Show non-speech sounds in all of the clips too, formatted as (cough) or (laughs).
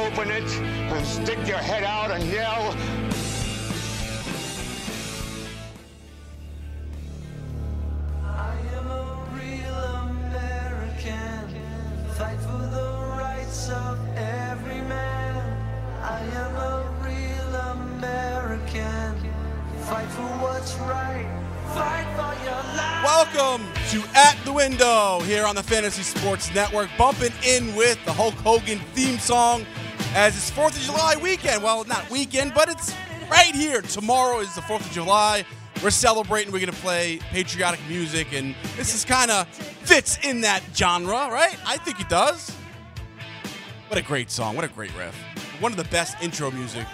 open it and stick your head out and yell. I am a real American. Fight for the rights of every man. I am a real American. Fight for what's right. Fight for your life. Welcome to At the Window here on the Fantasy Sports Network, bumping in with the Hulk Hogan theme song as it's 4th of July weekend. Well, not weekend, but it's right here. Tomorrow is the 4th of July. We're celebrating. We're going to play patriotic music, and this is kind of fits in that genre, right? I think it does. What a great song. What a great riff. One of the best intro music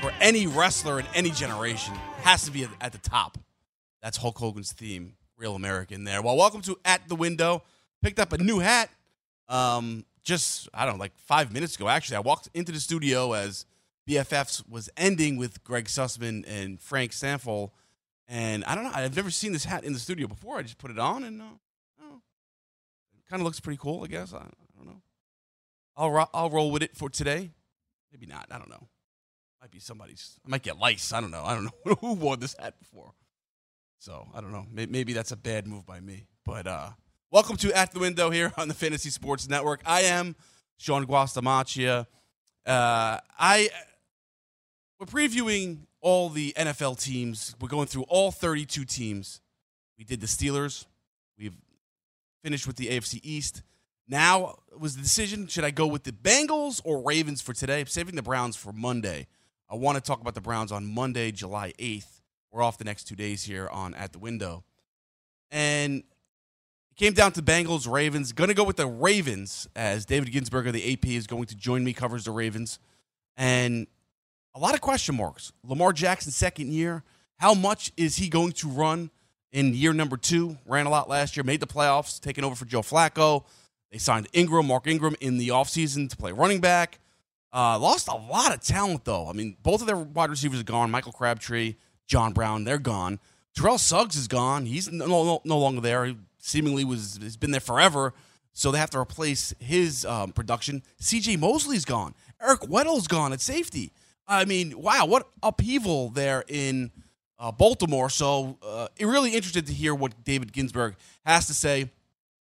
for any wrestler in any generation. Has to be at- the top. That's Hulk Hogan's theme, Real American there. Well, welcome to At the Window. Picked up a new hat um, just, I don't know, like five minutes ago, actually. I walked into the studio as BFFs was ending with Greg Sussman and Frank Stampfl. And I don't know, I've never seen this hat in the studio before. I just put it on and uh, oh, it kind of looks pretty cool, I guess. I, I don't know. I'll, ro- I'll roll with it for today. Maybe not. I don't know. Might be somebody's. I might get lice. I don't know. I don't know (laughs) who wore this hat before. So I don't know. May- Maybe that's a bad move by me. But uh, welcome to At the Window here on the Fantasy Sports Network. I am Sean Guastamaccia. Uh, I we're previewing all the NFL teams. We're going through all 32 teams. We did the Steelers. We've finished with the AFC East. Now was the decision: should I go with the Bengals or Ravens for today? I'm saving the Browns for Monday. I want to talk about the Browns on Monday, July 8th. We're off the next two days here on At the Window. And came down to Bengals, Ravens. Going to go with the Ravens as David Ginsburg of the AP is going to join me, covers the Ravens. And a lot of question marks. Lamar Jackson, second year. How much is he going to run in year number two? Ran a lot last year, made the playoffs, taking over for Joe Flacco. They signed Ingram, Mark Ingram, in the offseason to play running back. Uh, lost a lot of talent, though. I mean, both of their wide receivers are gone. Michael Crabtree, John Brown, they're gone. Terrell Suggs is gone. He's no, no, no longer there. He seemingly was has been there forever. So they have to replace his um, production. C.J. Mosley's gone. Eric Weddle's gone at safety. I mean, wow, what upheaval there in uh, Baltimore. So, uh, really interested to hear what David Ginsburg has to say.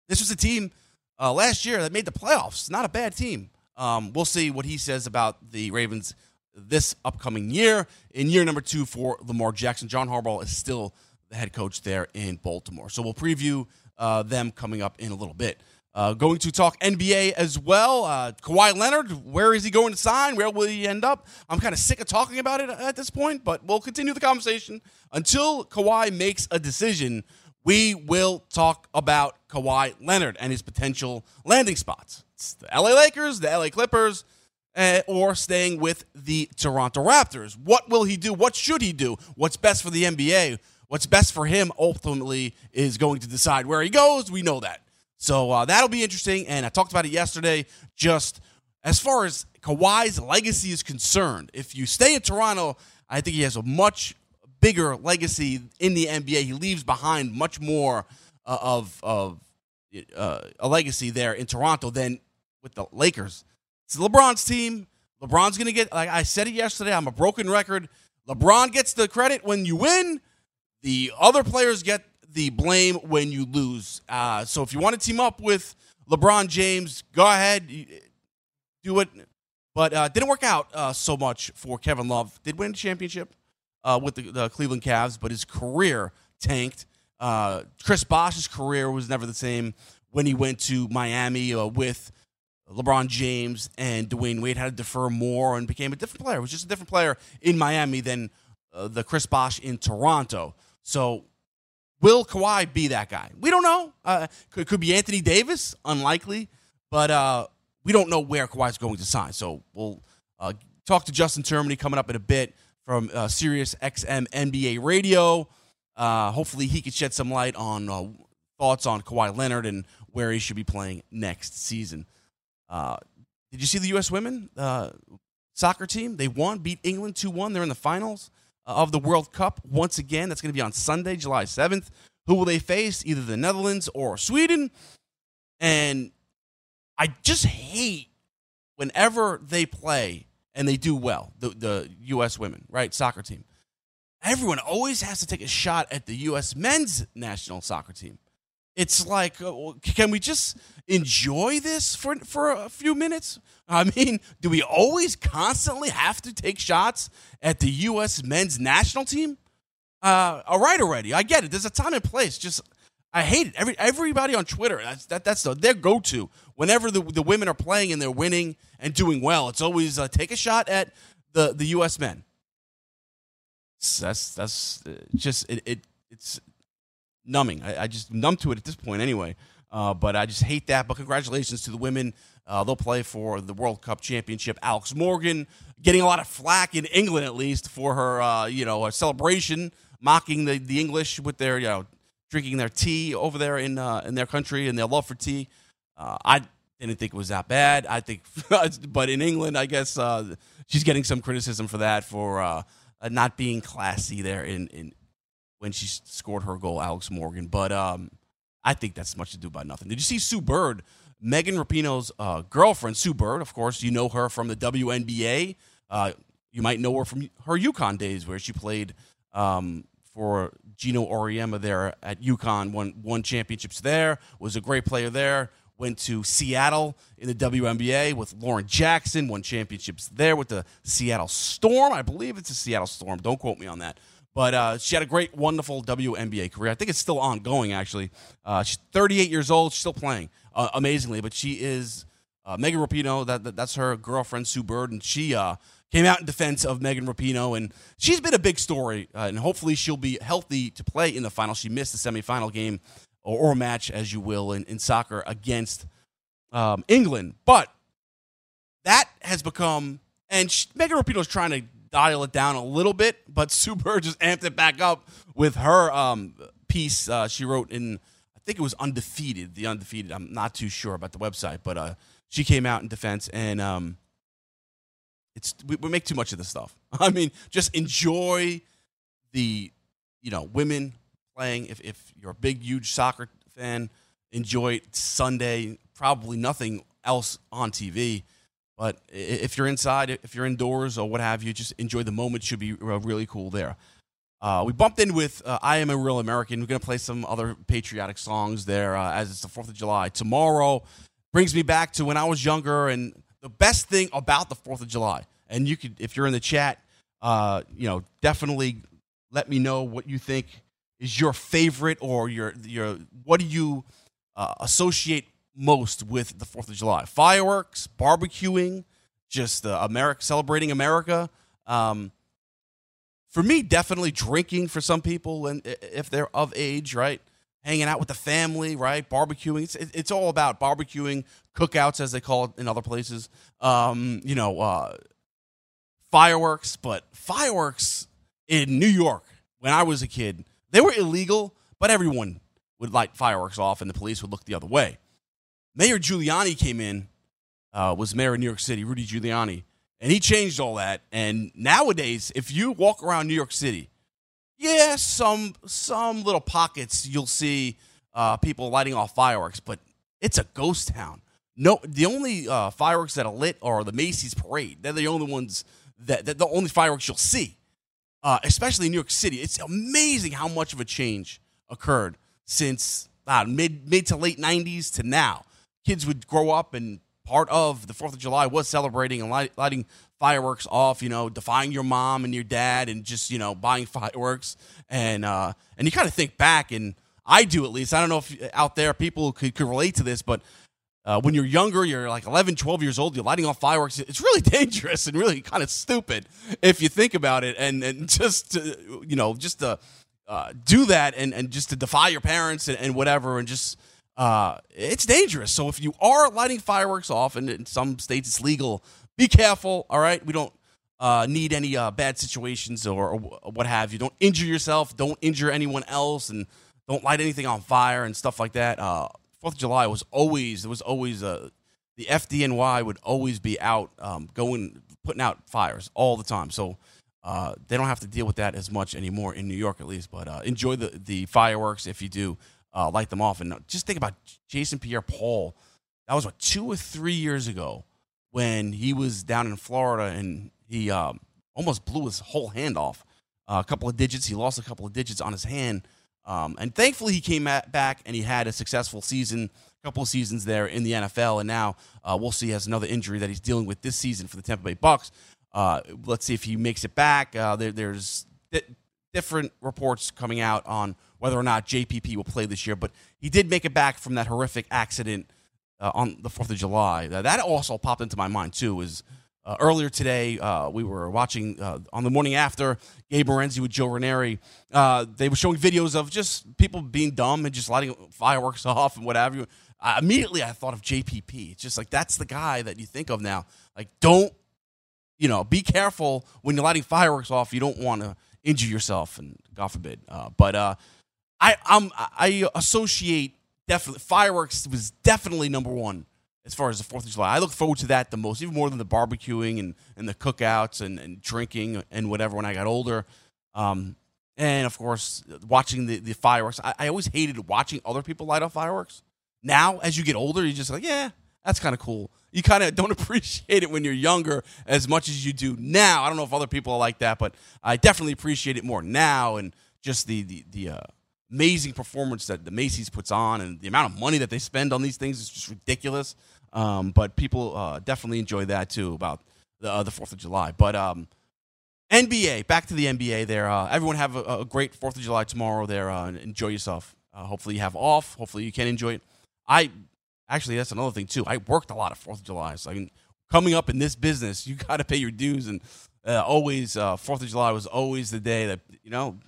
This was a team uh, last year that made the playoffs. Not a bad team. Um, we'll see what he says about the Ravens this upcoming year. In year number two for Lamar Jackson, John Harbaugh is still the head coach there in Baltimore. So we'll preview uh, them coming up in a little bit. Uh, going to talk NBA as well. Uh, Kawhi Leonard, where is he going to sign? Where will he end up? I'm kind of sick of talking about it at this point, but we'll continue the conversation until Kawhi makes a decision. We will talk about Kawhi Leonard and his potential landing spots. It's the LA Lakers, the LA Clippers, uh, or staying with the Toronto Raptors. What will he do? What should he do? What's best for the NBA? What's best for him ultimately is going to decide where he goes. We know that. So uh, that'll be interesting. And I talked about it yesterday. Just as far as Kawhi's legacy is concerned, if you stay in Toronto, I think he has a much bigger legacy in the NBA. He leaves behind much more uh, of of uh, a legacy there in Toronto than with the Lakers. It's LeBron's team. LeBron's going to get, like I said it yesterday, I'm a broken record. LeBron gets the credit when you win. The other players get the blame when you lose. Uh, so if you want to team up with LeBron James, go ahead, do it. But uh, didn't work out uh, so much for Kevin Love. Did win a championship uh, with the, the Cleveland Cavs, but his career tanked. Uh, Chris Bosh's career was never the same when he went to Miami uh, with LeBron James and Dwyane Wade. Had to defer more and became a different player. Was just a different player in Miami than the Chris Bosh in Toronto. So will Kawhi be that guy? We don't know. Uh, could could be Anthony Davis, unlikely, but uh, we don't know where Kawhi's going to sign. So we'll uh, talk to Justin Termini coming up in a bit from uh, Sirius XM NBA Radio. Uh, hopefully, he could shed some light on uh, thoughts on Kawhi Leonard and where he should be playing next season. Uh, did you see the U.S. women uh, soccer team? They won, beat England 2 1. They're in the finals Uh, of the World Cup once again. That's going to be on Sunday, July 7th. Who will they face? Either the Netherlands or Sweden. And I just hate whenever they play and they do well, the the U.S. women, right, soccer team, everyone always has to take a shot at the U.S. men's national soccer team. It's like, uh, can we just enjoy this for for a few minutes? I mean, do we always constantly have to take shots at the U.S. men's national team? Uh, all right, already. I get it. There's a time and place. Just I hate it. Every everybody on Twitter. That's that, that's the, their go to whenever the the women are playing and they're winning and doing well. It's always uh, take a shot at the the U.S. men. That's that's uh, just it. it it's numbing. I, I, just numb to it at this point anyway. Uh, but I just hate that. But congratulations to the women. Uh, they'll play for the World Cup championship. Alex Morgan getting a lot of flack in England, at least, for her, uh, you know, celebration, mocking the, the English with their, you know, drinking their tea over there in uh, in their country and their love for tea. Uh, I didn't think it was that bad. I think, (laughs) but in England, I guess uh, she's getting some criticism for that for not being classy there in, in when she scored her goal, Alex Morgan. But um, I think that's much to do about nothing. Did you see Sue Bird, Megan Rapinoe's uh, girlfriend, Sue Bird? Of course, you know her from the WNBA. Uh, you might know her from her UConn days, where she played um, for Geno Auriemma there at UConn. Won won championships there. Was a great player there. Went to Seattle in the WNBA with Lauren Jackson. Won championships there with the Seattle Storm. I believe it's a Seattle Storm. Don't quote me on that. But uh, she had a great, wonderful WNBA career. I think it's still ongoing, actually. Uh, she's 38 years old, she's still playing uh, amazingly. But she is uh, Megan Rapinoe. That, that, that's her girlfriend Sue Bird, and she uh, came out in defense of Megan Rapinoe, and she's been a big story. Uh, and hopefully, she'll be healthy to play in the final. She missed the semifinal game or, or match, as you will, in, in soccer against um, England. But that has become, and she, Megan is trying to dial it down a little bit, but Bird just amped it back up with her um, piece uh, she wrote in, I think it was Undefeated, the Undefeated. I'm not too sure about the website, but uh, she came out in defense, and um, it's we, we make too much of this stuff. (laughs) I mean, just enjoy the, you know, women playing. If, if you're a big, huge soccer fan, enjoy Sunday. Probably nothing else on TV but if you're inside, if you're indoors or what have you, just enjoy the moment. Should be really cool there. Uh, we bumped in with uh, I Am a Real American. We're going to play some other patriotic songs there uh, as it's the 4th of July. Tomorrow brings me back to when I was younger and the best thing about the 4th of July. And you could, if you're in the chat, uh, you know, definitely let me know what you think is your favorite or your, your what do you uh, associate most with the Fourth of July? Fireworks, barbecuing, just uh, America celebrating America. Um, for me, definitely drinking for some people, and if they're of age, right, hanging out with the family, right, barbecuing. It's it's all about barbecuing, cookouts as they call it in other places. Um, you know, uh, fireworks, but fireworks in New York when I was a kid, they were illegal, but everyone would light fireworks off, and the police would look the other way. Mayor Giuliani came in, uh, was mayor of New York City, Rudy Giuliani, and he changed all that. And nowadays, if you walk around New York City, yeah, some some little pockets you'll see uh, people lighting off fireworks, but it's a ghost town. No, the only uh, fireworks that are lit are the Macy's parade. They're the only ones that, that the only fireworks you'll see, uh, especially in New York City. It's amazing how much of a change occurred since uh, mid mid to late '90s to now kids would grow up and part of the Fourth of July was celebrating and light, lighting fireworks off. You know, defying your mom and your dad, and just you know buying (laughs) fireworks. And uh, and you kind of think back, and I do at least. I don't know if out there people could, could relate to this, but. Uh, when you're younger, you're like 11, 12 years old, you're lighting off fireworks. It's really (laughs) dangerous and really kind of stupid if you think about it. And, and just to, you know, just to uh, do that and, and just to defy your parents and, and whatever, and just uh, it's dangerous. So if you are lighting fireworks off, and in some states it's legal, be careful. All right, we don't uh, need any uh, bad situations or, or, what have you. Don't injure yourself. Don't injure anyone else, and don't light anything on fire and stuff like that. Uh, Fourth of July was always there was always a uh, the FDNY would always be out um, going putting out fires all the time. So. Uh, they don't have to deal with that as much anymore in New York, at least. But enjoy the, the fireworks if you do uh, light them off. And just think about Jason Pierre Paul. That was what two or three years ago when he was down in Florida and he um, almost blew his whole hand off. Uh, a couple of digits. He lost a couple of digits on his hand. Um, and thankfully, he came at, back and he had a successful season, a couple of seasons there in the NFL. And now uh, we'll see. He has another injury that he's dealing with this season for the Tampa Bay Bucks. Uh, let's see if he makes it back. Uh, there, there's di- different reports coming out on whether or not JPP will play this year, but he did make it back from that horrific accident uh, on the Fourth of July. That also popped into my mind too. Is uh, earlier today uh, we were watching uh, on the morning after Gabe Morency with Joe Ranieri. Uh, they were showing videos of just people being dumb and just lighting fireworks (laughs) off and whatever. Uh, immediately, I thought of JPP. It's just like that's the guy that you think of now. Like, don't you know? Be careful when you're lighting fireworks off. You don't want to injure yourself, and God forbid. Uh, but I I'm, I associate definitely fireworks was definitely number one as far as the Fourth of July. I look forward to that the most, even more than the barbecuing and, and the cookouts and, and drinking and whatever when I got older. Um, and of course, watching the, the fireworks. I, I always hated watching other people light off fireworks. Now, as you get older, you're just like, yeah, that's kind of cool. You kind of don't (laughs) appreciate it when you're younger as much as you do now. I don't know if other people are like that, but I definitely appreciate it more now and just the the the uh, amazing performance that the Macy's puts on and the amount of money that they spend on these things is just ridiculous. Um, but people uh, definitely enjoy that too about the uh, the Fourth of July. But um, NBA, back to the NBA. There, uh, everyone have a, a great Fourth of July tomorrow. There, uh, and enjoy yourself. Uh, hopefully, you have off. Hopefully, you can enjoy it. I actually that's another thing too. I worked a lot of Fourth of July. So I mean, coming up in this business, (laughs) you got to pay your dues, and uh, always Fourth of July was always the day that you know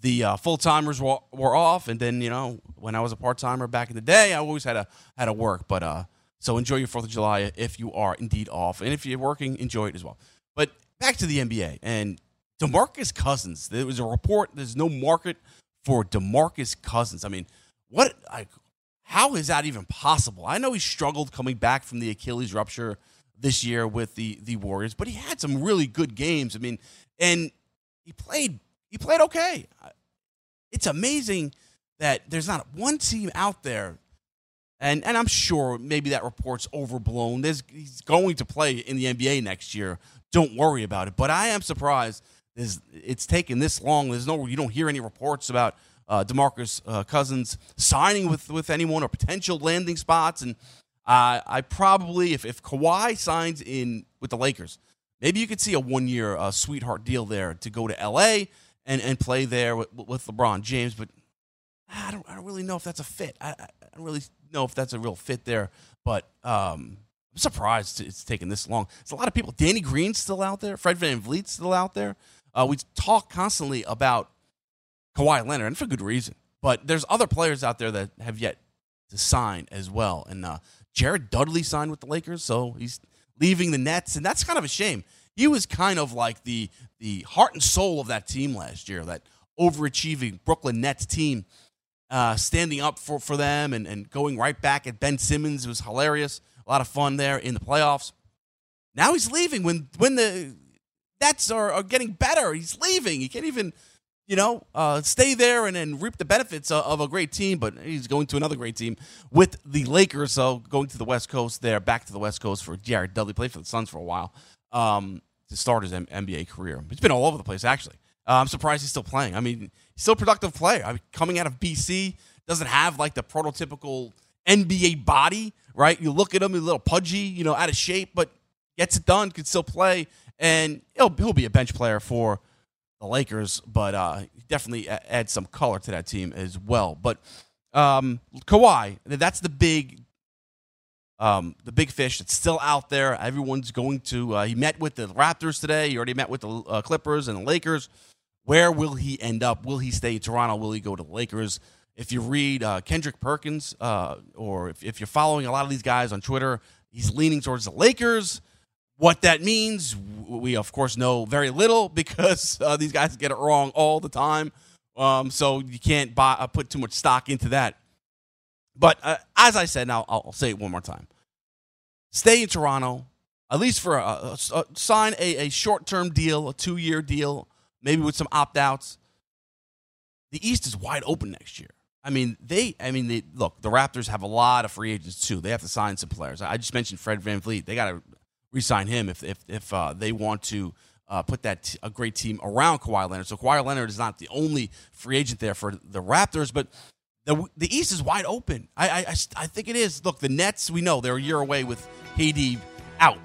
the uh, full timers were, were off, and then you know when I was a part timer back in the day, I always had to had to work. But uh, so enjoy your Fourth of July if you are indeed off, and if you're working, enjoy it as well. But back to the NBA and Demarcus Cousins. There was a report. There's no market for Demarcus Cousins. I mean, what? Like, how is that even possible? I know he struggled coming back from the Achilles rupture this year with the the Warriors, but he had some really good games. I mean, and he played he played okay. It's amazing that there's not one team out there, and and I'm sure maybe that report's overblown. There's he's going to play in the NBA next year. Don't worry about it. But I am surprised there's, it's taken this long. There's no you don't hear any reports about uh, Demarcus uh, Cousins signing with with anyone or potential landing spots. And uh, I probably if if Kawhi signs in with the Lakers, maybe you could see a one year uh, sweetheart deal there to go to LA and and play there with, with LeBron James. But I don't I don't really know if that's a fit. I, I don't really know if that's a real fit there. But um, I'm surprised it's taken this long. There's a lot of people. Danny Green's still out there. Fred VanVleet's still out there. Uh, we talk constantly about Kawhi Leonard, and for good reason. But there's other players out there that have yet to sign as well. And uh, Jared Dudley signed with the Lakers, so he's leaving the Nets, and that's kind of a shame. He was kind of like the the heart and soul of that team last year, that overachieving Brooklyn Nets team, uh, standing up for, for them and, and going right back at Ben Simmons. It was hilarious. A lot of fun there in the playoffs. Now he's leaving when when the Nets are, are getting better. He's leaving. He can't even, you know, uh, stay there and, and reap the benefits of, of, a great team, but he's going to another great team with the Lakers. So going to the West Coast there, back to the West Coast for Jared Dudley. Played for the Suns for a while um, to start his M- NBA career. He's been all over the place, actually. Uh, I'm surprised he's still playing. I mean, he's still a productive player. I mean, coming out of BC, doesn't have like the prototypical NBA body, right? You look at him, he's a little pudgy, you know, out of shape, but gets it done, can still play and he'll he'll be a bench player for the Lakers, but uh, definitely add some color to that team as well. But um, Kawhi, that's the big. Um, the big fish that's still out there. Everyone's going to. Uh, he met with the Raptors today. He already met with the uh, Clippers and the Lakers. Where will he end up? Will he stay in Toronto? Will he go to the Lakers? If you read uh, Kendrick Perkins, uh, or if, if, you're following a lot of these guys on Twitter, he's leaning towards the Lakers. What that means, we of course know very little (laughs) because uh, these guys get it wrong all the time. Um, so you can't buy, uh, put too much stock into that. But uh, as I said, now I'll, I'll, say it one more time: stay in Toronto, at least for a, a, a sign a, a short-term deal, a two-year deal, maybe with some opt-outs. The East is wide open next year. I mean, they. I mean, they, look. The Raptors have a lot of free agents too. They have to sign some players. I just mentioned Fred Van VanVleet. They got to re-sign him if if if uh, they want to uh, put that t- a great team around Kawhi Leonard. So Kawhi Leonard is not the only free agent there for the Raptors, but the the East is wide open. I I, I, I think it is. Look, the Nets we know they're a year away with KD out.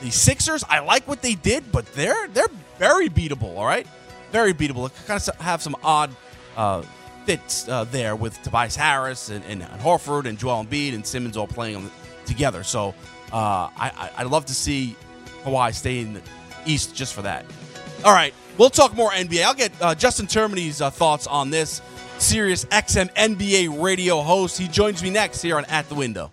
The Sixers, I like what they did, but they're they're very beatable. All right, very beatable. Kind of have some odd uh, fits uh, there with Tobias Harris and, and, and Horford and Joel Embiid and Simmons all playing together. So uh, I I would love to see Kawhi stay in the East just for that. All right, we'll talk more NBA. I'll get uh, Justin Termini's uh, thoughts on this. Sirius XM NBA radio host. He joins me next here on At the Window.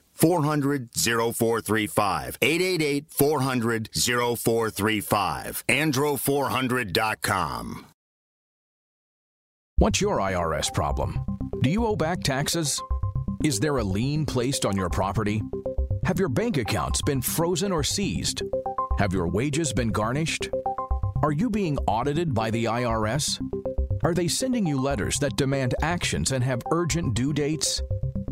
400 0435. 888 400 0435. Andro400.com. What's your IRS problem? Do you owe back taxes? Is there a lien placed on your property? Have your bank accounts been frozen or seized? Have your wages been garnished? Are you being audited by the IRS? Are they sending you letters that demand actions and have urgent due dates?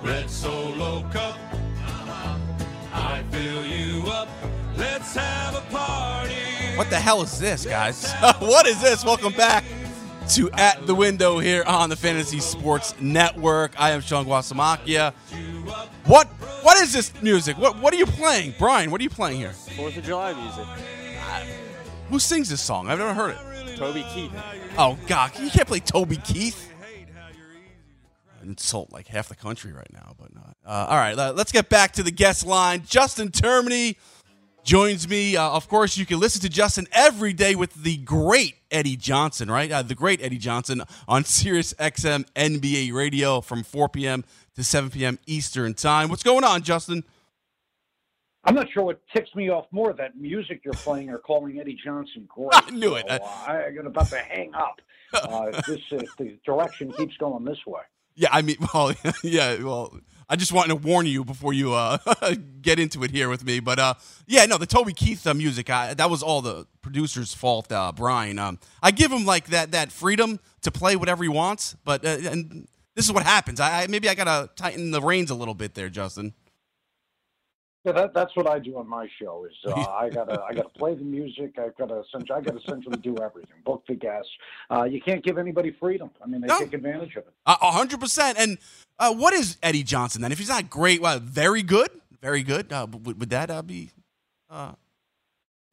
Red Solo Cup. Uh-huh. I fill you up. Let's have a party. What the hell is this, guys? (laughs) what is this? Welcome back to At the Window here on the Fantasy Sports Network. I am Sean Guastamaccia. What what is this music? What what are you playing? Brian, what are you playing here? Fourth of July music. Ah, who sings this song? I've never heard it. Toby Keith. Oh God, you can't play Toby Keith. Insult like half the country right now, but not. Uh, all right, uh, let's get back to the guest line. Justin Termini joins me. Uh, of course, you can listen to Justin every day with the great Eddie Johnson, right? Uh, the great Eddie Johnson on (laughs) Sirius XM NBA Radio from 4 p.m. to 7 p.m. Eastern Time. What's going on, Justin? I'm not sure what ticks me off more, that music you're playing or calling Eddie Johnson (laughs) great. I knew it. So, uh, I, I'm about to hang up. (laughs) Uh, this, if the direction keeps going this way. Yeah, I mean, (laughs) well, yeah, well, I just wanted to warn you before you uh, (laughs) get into it here with me. But uh, yeah, no, the Toby Keith uh, music, I, that was all the producer's fault, uh, Brian. Um, I give him like that that freedom to play whatever he wants, but uh, and this is what happens. I, I maybe I gotta tighten the reins a little bit there, Justin. Yeah, that, that's what I do on my show. Is (laughs) uh, I gotta I gotta play the music. I've got to essentially I got to essentially do everything. Book the guests. Uh, you can't give anybody freedom. I mean, they No. take advantage of it. A hundred percent. And uh, what is Eddie Johnson then? If he's not great, well, very good, very good. Uh, would, would that uh, be?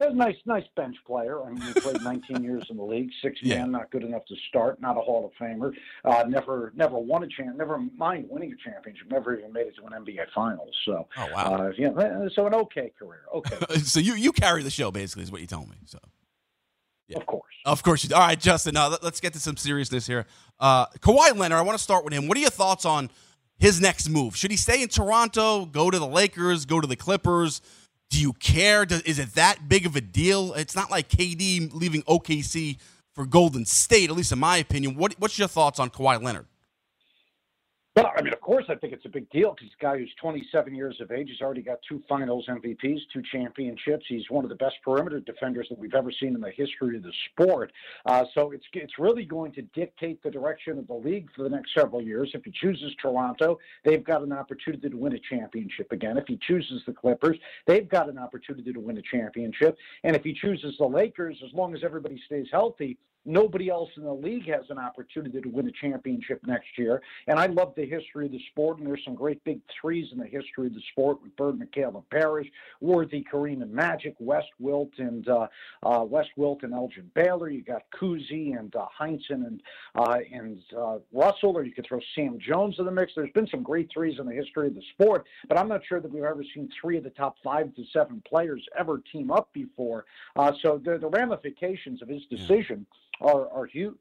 Uh, a nice, nice bench player. I mean, he played 19 years in the league. Six Yeah. man, not good enough to start. Not a Hall of Famer. Uh, never, never won a champ. Never mind winning a championship. Never even made it to an NBA Finals. So, oh wow. uh, yeah, so an okay career. Okay, (laughs) so you you carry the show basically is what you told me. So of course. of course you. do. All right, Justin. Uh, let, us get to some seriousness here. Uh, Kawhi Leonard. I want to start with him. What are your thoughts on his next move? Should he stay in Toronto? Go to the Lakers? Go to the Clippers? Do you care? Does, is it that big of a deal? It's not like KD leaving OKC for Golden State, at least in my opinion. What, what's your thoughts on Kawhi Leonard? Well, I mean, of course, I think it's a big deal because a guy who's 27 years of age, has already got two Finals MVPs, two championships. He's one of the best perimeter defenders that we've ever seen in the history of the sport. Uh, so it's it's really going to dictate the direction of the league for the next several years. If he chooses Toronto, they've got an opportunity to win a championship again. If he chooses the Clippers, they've got an opportunity to win a championship. And if he chooses the Lakers, as long as everybody stays healthy, Nobody else in the league has an opportunity to win a championship next year. And I love the history of the sport, and there's some great big threes in the history of the sport with Bird, McHale, and Parish, Worthy, Kareem, and Magic, West Wilt, and uh, uh, West Wilt and Elgin Baylor. You got Cousy and uh, Heinsohn and uh, and uh, Russell, or you could throw Sam Jones in the mix. There's been some great threes in the history of the sport, but I'm not sure that we've ever seen three of the top five to seven players ever team up before. Uh, so the, the ramifications of his decision are, are huge.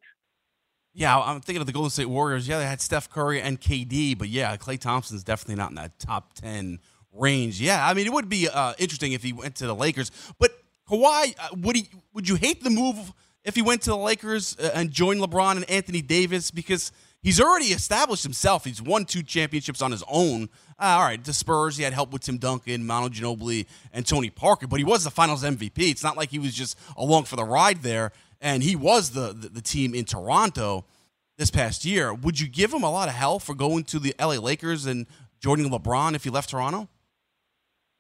Yeah, I'm thinking of the Golden State Warriors. Yeah, they had Steph Curry and KD, but yeah, Klay Thompson's definitely not in that top 10 range. Yeah, I mean, it would be uh, interesting if he went to the Lakers. But Kawhi, uh, would he? Would you hate the move if he went to the Lakers uh, and joined LeBron and Anthony Davis because he's already established himself. He's won two championships on his own. Uh, all right, the Spurs, he had help with Tim Duncan, Manu Ginobili, and Tony Parker, but he was the Finals MVP. It's not like he was just along for the ride there, and he was the the, the team in Toronto this past year. Would you give him a lot of hell for going to the LA Lakers and joining LeBron if he left Toronto?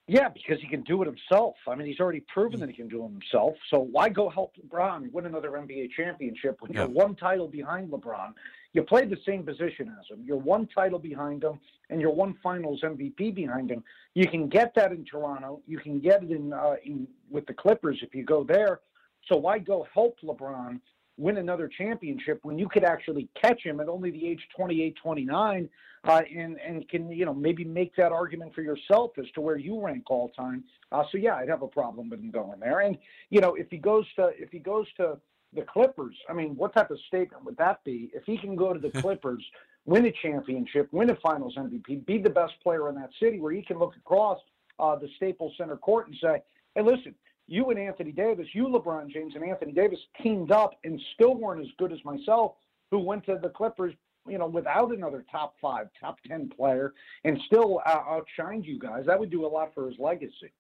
Yeah, because he can do it himself. I mean, he's already proven that he can do it himself. So why go help LeBron win another NBA championship when Yeah. you're one title behind LeBron? You played the same position as him. You're one title behind him, and you're one Finals MVP behind him. You can get that in Toronto. You can get it in, uh, in with the Clippers if you go there. So why go help LeBron win another championship when you could actually catch him at only the age 28, 29, uh, and and can you know maybe make that argument for yourself as to where you rank all time. Uh, so yeah, I'd have a problem with him going there. And you know if he goes to if he goes to the Clippers, I mean, what type of statement would that be? If he can go to the (laughs) Clippers, win a championship, win a Finals MVP, be the best player in that city, where he can look across uh, the Staples Center court and say, "Hey, listen." You and Anthony Davis, you LeBron James and Anthony Davis teamed up and still weren't as good as myself, who went to the Clippers, you know, without another top five, top ten player, and still uh, outshined you guys. That would do a lot for his legacy.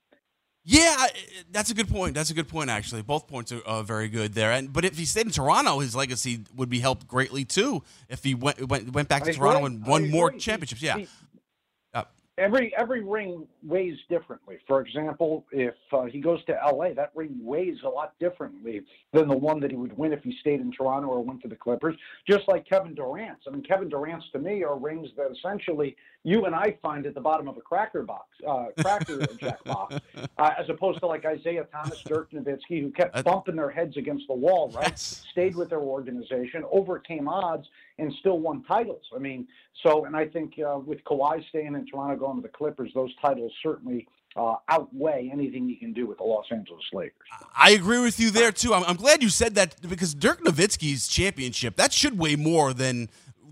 Yeah, that's a good point. That's a good point, actually. Both points are uh, very good there. And but if he stayed in Toronto, his legacy would be helped greatly too. If he went went, went back to I Toronto agree. and won more championships, yeah. Every every ring weighs differently. For example, if uh, he goes to LA, that ring weighs a lot differently than the one that he would win if he stayed in Toronto or went to the Clippers. Just like Kevin Durant's. I mean, Kevin Durant's to me are rings that essentially you and I find at the bottom of a cracker box, uh, cracker (laughs) jack box, uh, as opposed to like Isiah Thomas, Dirk Nowitzki, who kept bumping their heads against the wall, right? Stayed with their organization, overcame odds, and still won titles. I mean, so, and I think uh, with Kawhi staying in Toronto, going to the Clippers, those titles certainly uh, outweigh anything you can do with the Los Angeles Lakers. I agree with you there too. I'm, I'm glad you said that because Dirk Nowitzki's championship that should weigh more than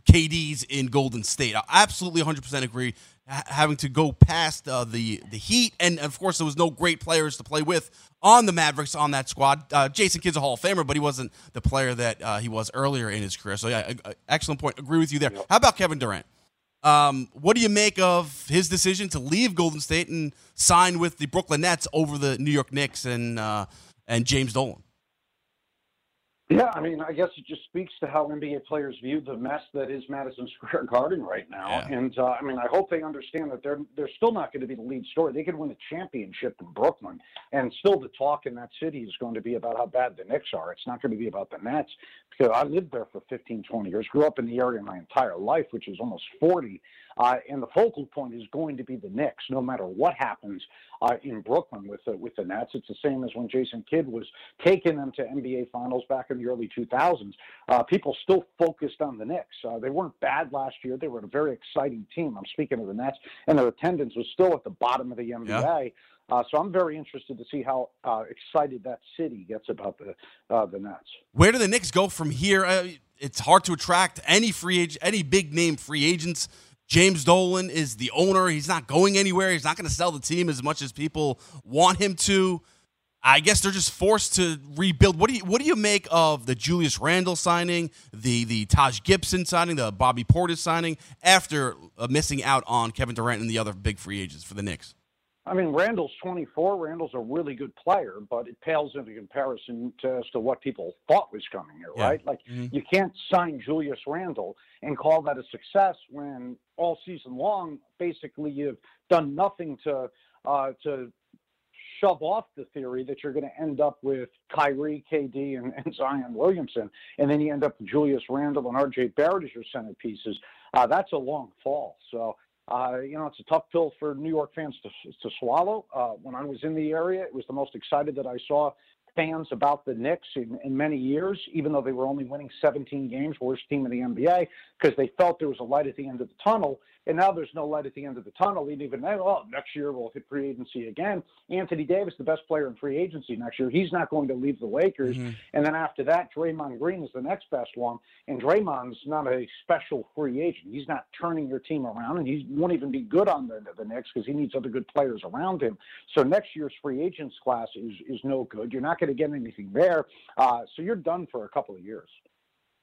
KD's in Golden State. I absolutely 100% agree. Ha- having to go past uh, the the Heat, and of course there was no great players to play with on the Mavericks on that squad. Uh, Jason Kidd's a Hall of Famer, but he wasn't the player that uh, he was earlier in his career. So yeah, a- excellent point. Agree with you there. How about Kevin Durant? Um, what do you make of his decision to leave Golden State and sign with the Brooklyn Nets over the New York Knicks and uh, and James Dolan? Yeah, I mean, I guess it just speaks to how NBA players view the mess that is Madison (laughs) Square Garden right now. Yeah. And uh, I mean, I hope they understand that they're they're still not going to be the lead story. They could win a championship in Brooklyn, and still the talk in that city is going to be about how bad the Knicks are. It's not going to be about the Nets because I lived there for 15, 20 years, grew up in the area my entire life, which is almost 40. Uh, and the focal point is going to be the Knicks, no matter what happens uh, in Brooklyn with the, with the Nets. It's the same as when Jason Kidd was taking them to NBA Finals back in the early 2000s. Uh, people still focused on the Knicks. Uh, they weren't bad last year. They were a very exciting team. I'm speaking of the Nets, and their attendance was still at the bottom of the NBA. Yeah. Uh, so I'm very interested to see how uh, excited that city gets about the uh, the Nets. Where do the Knicks go from here? It's hard to attract any free agent, any big name free agents. James Dolan is the owner. He's not going anywhere. He's not going to sell the team as much as people want him to. I guess they're just forced to rebuild. What do you what do you make of the Julius Randle signing, the the Taj Gibson signing, the Bobby Portis signing after uh, missing out on Kevin Durant and the other big free agents for the Knicks? I mean, Randle's 24. Randle's a really good player, but it pales into comparison to, as to what people thought was coming here, Yeah. right? Like, Mhm. you can't sign Julius Randle and call that a success when all season long, basically, you've done nothing to uh, to shove off the theory that you're going to end up with Kyrie, KD, and, and Zion Williamson, and then you end up with Julius Randle and RJ Barrett as your centerpieces. Uh, that's a long fall. So, uh, you know, it's a tough pill for New York fans to, to swallow. Uh, when I was in the area, it was the most excited that I saw fans about the Knicks in, in many years, even though they were only winning 17 games, worst team in the NBA, because they felt there was a light at the end of the tunnel. And now there's no light at the end of the tunnel. And even then, well, next year we'll hit free agency again. Anthony Davis, the best player in free agency next year, he's not going to leave the Lakers. And then after that, Draymond Green is the next best one. And Draymond's not a special free agent. He's not turning your team around, and he won't even be good on the, the Knicks because he needs other good players around him. So next year's free agents class is, is no good. You're not going to get anything there. Uh, so you're done for a couple of years.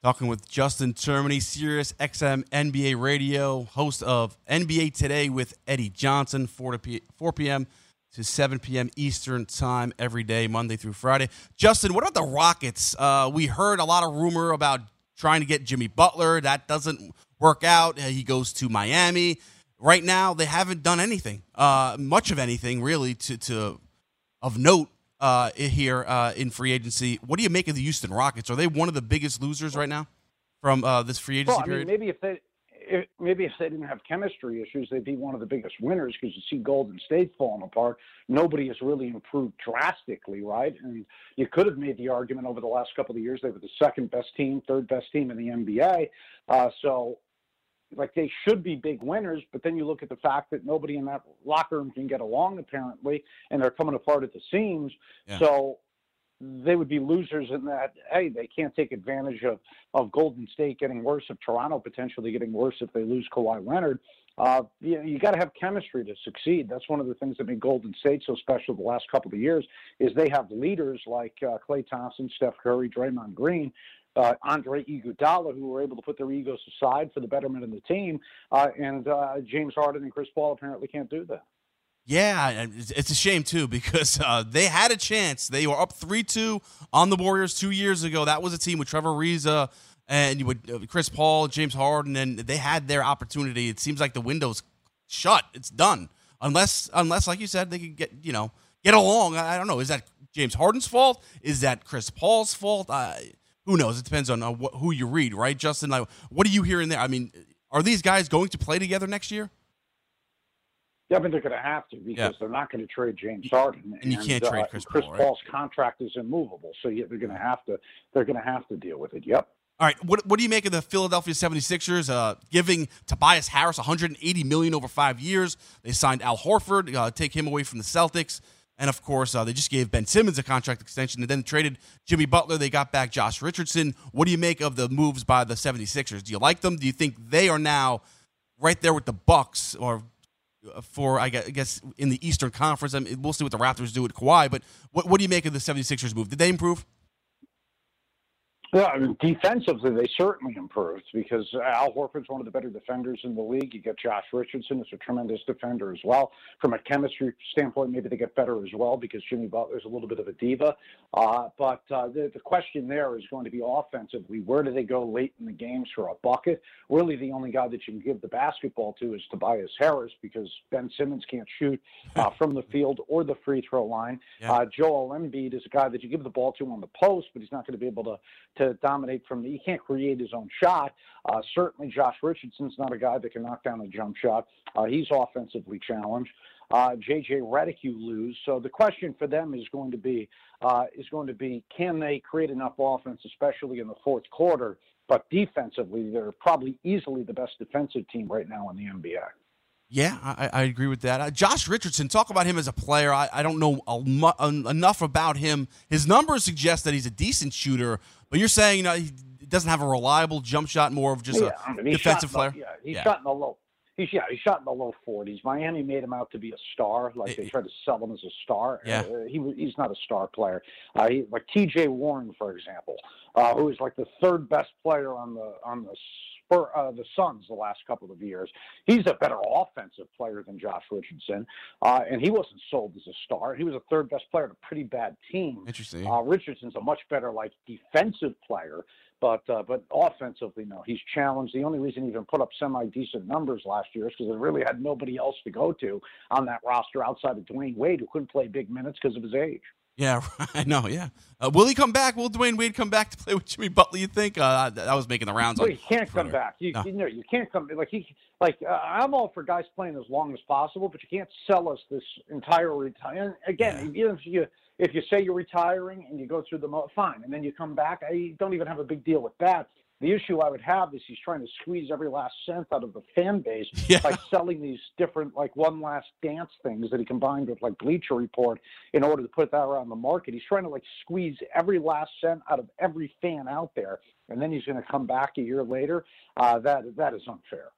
Talking with Justin Termini, Sirius XM NBA Radio, host of NBA Today with Eddie Johnson, 4, to p- 4 p.m. to 7 p.m. Eastern Time every day, Monday through Friday. Justin, what about the Rockets? Uh, we heard a lot of rumor about trying to get Jimmy Butler. That doesn't work out. Uh, He goes to Miami. Right now, they haven't done anything, uh, much of anything really, to, to of note uh, here uh, in free agency. What do you make of the Houston Rockets? Are they one of the biggest losers right now from uh, this free agency Well, I period? maybe if they if, maybe if they didn't have chemistry issues, they'd be one of the biggest winners because you see Golden State falling apart. Nobody has really improved drastically, right? And you could have made the argument over the last couple of years they were the second best team, third best team in the NBA. Uh, so, like they should be big winners, but then you look at the fact that nobody in that locker room can get along apparently, and they're coming apart at the seams. Yeah. So they would be losers in that hey they can't take advantage of of Golden State getting worse of Toronto potentially getting worse if they lose Kawhi Leonard. Uh, you, you got to have chemistry to succeed. That's one of the things that made Golden State so special the last couple of years is they have leaders like uh, Klay Thompson, Steph Curry, Draymond Green, uh, Andre Iguodala, who were able to put their egos aside for the betterment of the team, uh, and uh, James Harden and Chris Paul apparently can't do that. Yeah, it's- a shame too because uh, they had a chance. They were up three two on the Warriors two years ago. That was a team with Trevor Ariza and would uh, Chris Paul, James Harden, and they had their opportunity. It seems like the window's shut. It's done unless unless like you said they could get you know get along. I, I don't know. Is that James Harden's fault? Is that Chris Paul's fault? Uh, who knows? It depends on uh, wh- who you read, right, Justin? Like, what are you hearing there? I mean, are these guys going to play together next year? Yeah, I mean they're going to have to because Yeah. they're not going to trade James Harden, And you can't trade Chris Paul, right? Paul's contract is immovable, so yeah, they're going to have to they're going to have to deal with it. Yep. All right, what, what do you make of the Philadelphia 76ers uh, giving Tobias Harris 180 million over five years? They signed Al Horford, uh, take him away from the Celtics, and of course uh, they just gave Ben Simmons a contract extension, and then traded Jimmy Butler. They got back Josh Richardson. What do you make of the moves by the 76ers? Do you like them? Do you think they are now right there with the Bucks, or uh, for I guess, I guess in the Eastern Conference? I mean, we'll see what the Raptors do with Kawhi, but what, what do you make of the 76ers move? Did they improve? I mean, defensively, they certainly improved because Al Horford's one of the better defenders in the league. You get Josh Richardson, who's a tremendous defender as well. From a chemistry standpoint, maybe they get better as well because Jimmy Butler's a little bit of a diva. Uh, but uh, the, the question there is going to be offensively. Where do they go late in the games for a bucket? Really, the only guy that you can give the basketball to is Tobias Harris because Ben Simmons can't shoot uh, (laughs) from the field or the free throw line. Yeah. Uh, Joel Embiid is a guy that you give the ball to on the post, but he's not going to be able to to dominate from the. He can't create his own shot. Uh, certainly, Josh Richardson's not a guy that can knock down a jump shot. Uh, he's offensively challenged. Uh, JJ Redick, you lose. So the question for them is going to be uh, is going to be can they create enough offense, especially in the fourth quarter? But defensively, they're probably easily the best defensive team right now in the NBA. Yeah, I, I agree with that. Uh, Josh Richardson, talk about him as a player. I, I don't know a en- enough about him. His numbers suggest that he's a decent shooter, but you're saying you know, he doesn't have a reliable jump shot, more of just yeah, a I mean, defensive player. the- yeah, he's Yeah. shot in the low. He's yeah, he shot in the low forties. Miami made him out to be a star, like they tried to sell him as a star. Yeah. Uh, he he's not a star player. Uh, he, like T.J. Warren, for example, uh, who is like the third best player on the on the Spur, uh, the Suns the last couple of years. He's a better offensive player than Josh Richardson, uh, and he wasn't sold as a star. He was a third best player on a pretty bad team. Interesting. Uh, Richardson's a much better like defensive player, but uh, but offensively, no, he's challenged. The only reason he even put up semi decent numbers last year is because they really had nobody else to go to on that roster outside of Dwyane Wade, who couldn't play big minutes because of his age. Yeah, (laughs) I know. Yeah, uh, will he come back? Will Dwyane Wade come back to play with Jimmy Butler? You think? Uh, that was making the rounds. Well, on he can't come back. You, No. you know, you can't come like he like. Uh, I'm all for guys playing as long as possible, but you can't sell us this entire retire. Again, even if you if you say you're retiring and you go through the mo- fine, and then you come back, I don't even have a big deal with that. The issue I would have is he's trying to squeeze every last cent out of the fan base (laughs) by selling these different like one last dance things that he combined with like Bleacher Report in order to put that around the market. He's trying to like squeeze every last cent out of every fan out there, and then he's going to come back a year later. Uh, that that is unfair.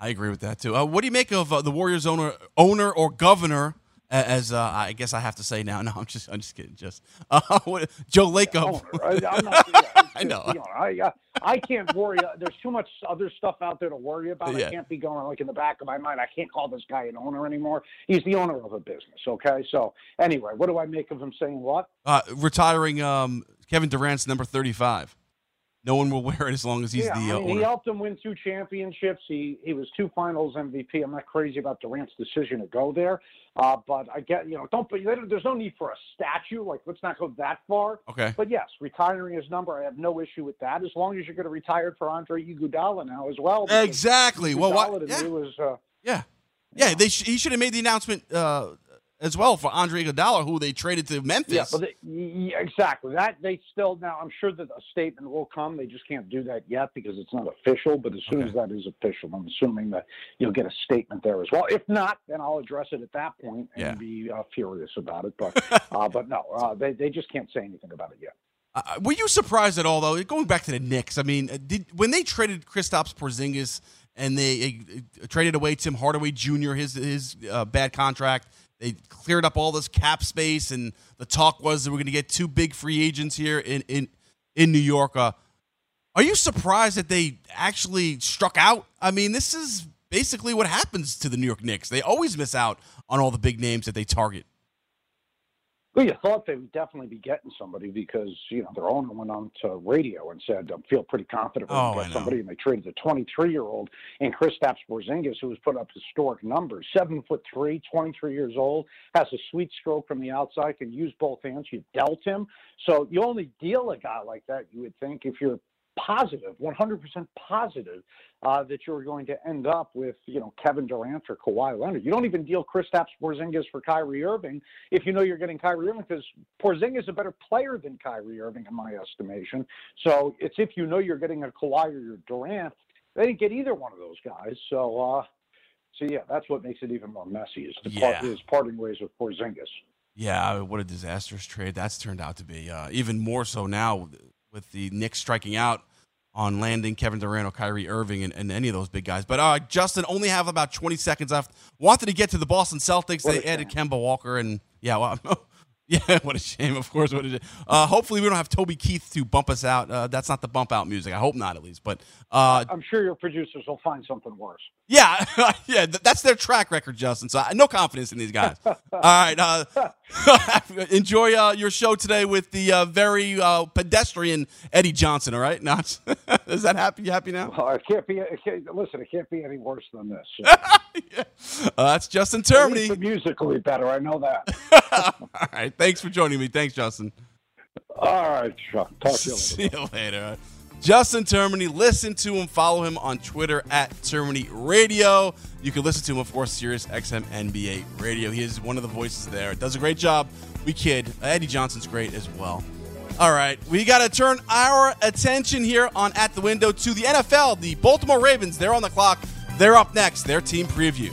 I agree with that too. Uh, what do you make of uh, the Warriors owner, owner or governor? As uh, I guess I have to say now. (laughs) No, I'm just, I'm just kidding. Just uh, (laughs) Joe Lacob. (laughs) I, not, yeah, I know. I, uh, I can't worry. uh, There's too much other stuff out there to worry about. Yeah. I can't be going like in the back of my mind. I can't call this guy an owner anymore. He's the owner of a business. Okay. So anyway, what do I make of him saying what? Uh, retiring um, Kevin Durant's number 35. No one will (laughs) wear it as long as he's yeah, the I uh, mean, he helped them win two championships. He he was two Finals MVP. I'm not crazy about Durant's decision to go there, uh, but I get you know don't. But there's no need for a statue. Like let's not go that far. Okay. But yes, retiring his number, I have no issue with that. As long as you're going to retire for Andre Iguodala now as well. Exactly. Well, what- Iguodala yeah. was. Uh, Yeah, yeah. They sh- he should have made the announcement uh, as well for Andre Iguodala, who they traded to Memphis. Yeah, but they, y- y- exactly that they still now. I'm sure that a statement will come. They just can't do that yet because it's not official. But as soon as that is official, I'm assuming that you'll get a statement there as well. If not, then I'll address it at that point and Yeah. be uh, furious about it. But (laughs) uh, but no, uh, they they just can't say anything about it yet. Uh, were you surprised at all, though? Going back to the Knicks, I mean, uh, did when they traded Kristaps Porzingis and they uh, traded away Tim Hardaway Jr. his his uh, bad contract, they cleared up all this cap space, and the talk was that we're going to get two big free agents here in in in New York. Uh, are you surprised that they actually struck out? I mean, this is basically what happens to the New York Knicks. They always miss out on all the big names that they target. Well, you thought they would definitely be getting somebody because you know their owner went on to radio and said, "I feel pretty confident we're Oh, going to get somebody." And they traded a 23-year-old and Kristaps Porzingis, who has put up historic numbers: seven foot three, 23 years old, has a sweet stroke from the outside, can use both hands. You dealt him, so you only deal a guy like that. You would think if you're positive, 100% positive uh, that you're going to end up with, you know, Kevin Durant or Kawhi Leonard. You don't even deal Kristaps Porzingis for Kyrie Irving if you know you're getting Kyrie Irving because Porzingis is a better player than Kyrie Irving in my estimation. So it's if you know you're getting a Kawhi or your Durant. They didn't get either one of those guys. So, uh, so yeah, that's what makes it even more messy is the part, is parting ways with Porzingis. Yeah, what a disastrous trade that's turned out to be. Uh, even more so now with the Knicks striking out on landing Kevin Durant or Kyrie Irving and, and any of those big guys. But uh, Justin, only have about 20 seconds left. Wanted to get to the Boston Celtics. What They added Kemba Walker and yeah, well, (laughs) Yeah, what a shame. Of course, what a shame. Uh, hopefully, we don't have Toby Keith to bump us out. Uh, that's not the bump out music. I hope not, at least. But uh, I'm sure your producers will find something worse. Yeah, (laughs) yeah, that's their track record, Justin. So I no confidence in these guys. (laughs) All right, uh, (laughs) enjoy uh, your show today with the uh, very uh, pedestrian Eddie Johnson. All right, not is that happy? You happy now? Well, it can't be. It can't, listen, it can't be any worse than this. Uh, that's Justin Termini. musically better. I know that. All right, thanks for joining me. Thanks, Justin. All right, Chuck. Talk to you later. See you later. Justin Termini, listen to him, follow him on Twitter at Termini Radio. You can listen to him, of course, Sirius XM NBA Radio. He is one of the voices there. Does a great job. We kid. Eddie Johnson's great as well. All right, we got to turn our attention here on At the Window to the NFL. The Baltimore Ravens, they're on the clock. They're up next. Their team preview.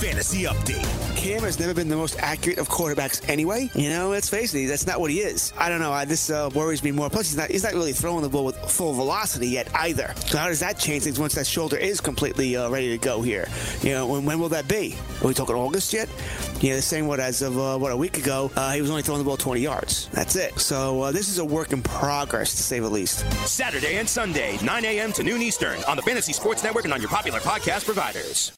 Fantasy Update. Cam has never been the most accurate of quarterbacks anyway. You know, let's face it, that's not what he is. I don't know. I, this uh, worries me more. Plus, he's not, he's not really throwing the ball with full velocity yet either. So how does that change things once that shoulder is completely uh, ready to go here? You know, when, when will that be? Are we talking August yet? Yeah, the same what as of uh, what a week ago, uh, he was only throwing the ball 20 yards. That's it. So uh, this is a work in progress to say the least. Saturday and Sunday, 9 a.m. to noon Eastern on the Fantasy Sports Network and on your popular podcast providers.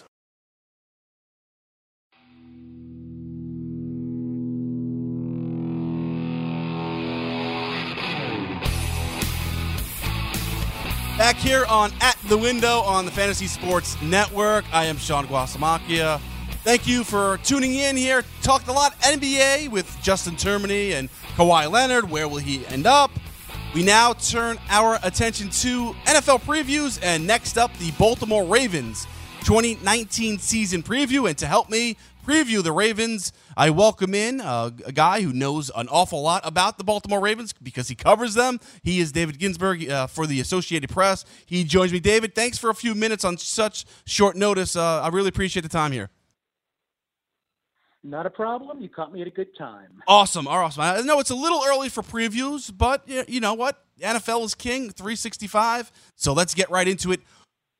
Back here on At the Window on the Fantasy Sports Network. I am Sean Guastamaccia. Thank you for tuning in here. Talked a lot NBA with Justin Termini and Kawhi Leonard. Where will he end up? We now turn our attention to NFL previews, and next up, the Baltimore Ravens 2019 season preview. And to help me preview the Ravens, I welcome in uh, a guy who knows an awful lot about the Baltimore Ravens because he covers them. He is David Ginsburg uh, for the Associated Press. He joins me. David, thanks for a few minutes on such short notice. Uh, I really appreciate the time here. Not a problem. You caught me at a good time. Awesome. Awesome. I know it's a little early for previews, but you know what? NFL is king, 365. So let's get right into it.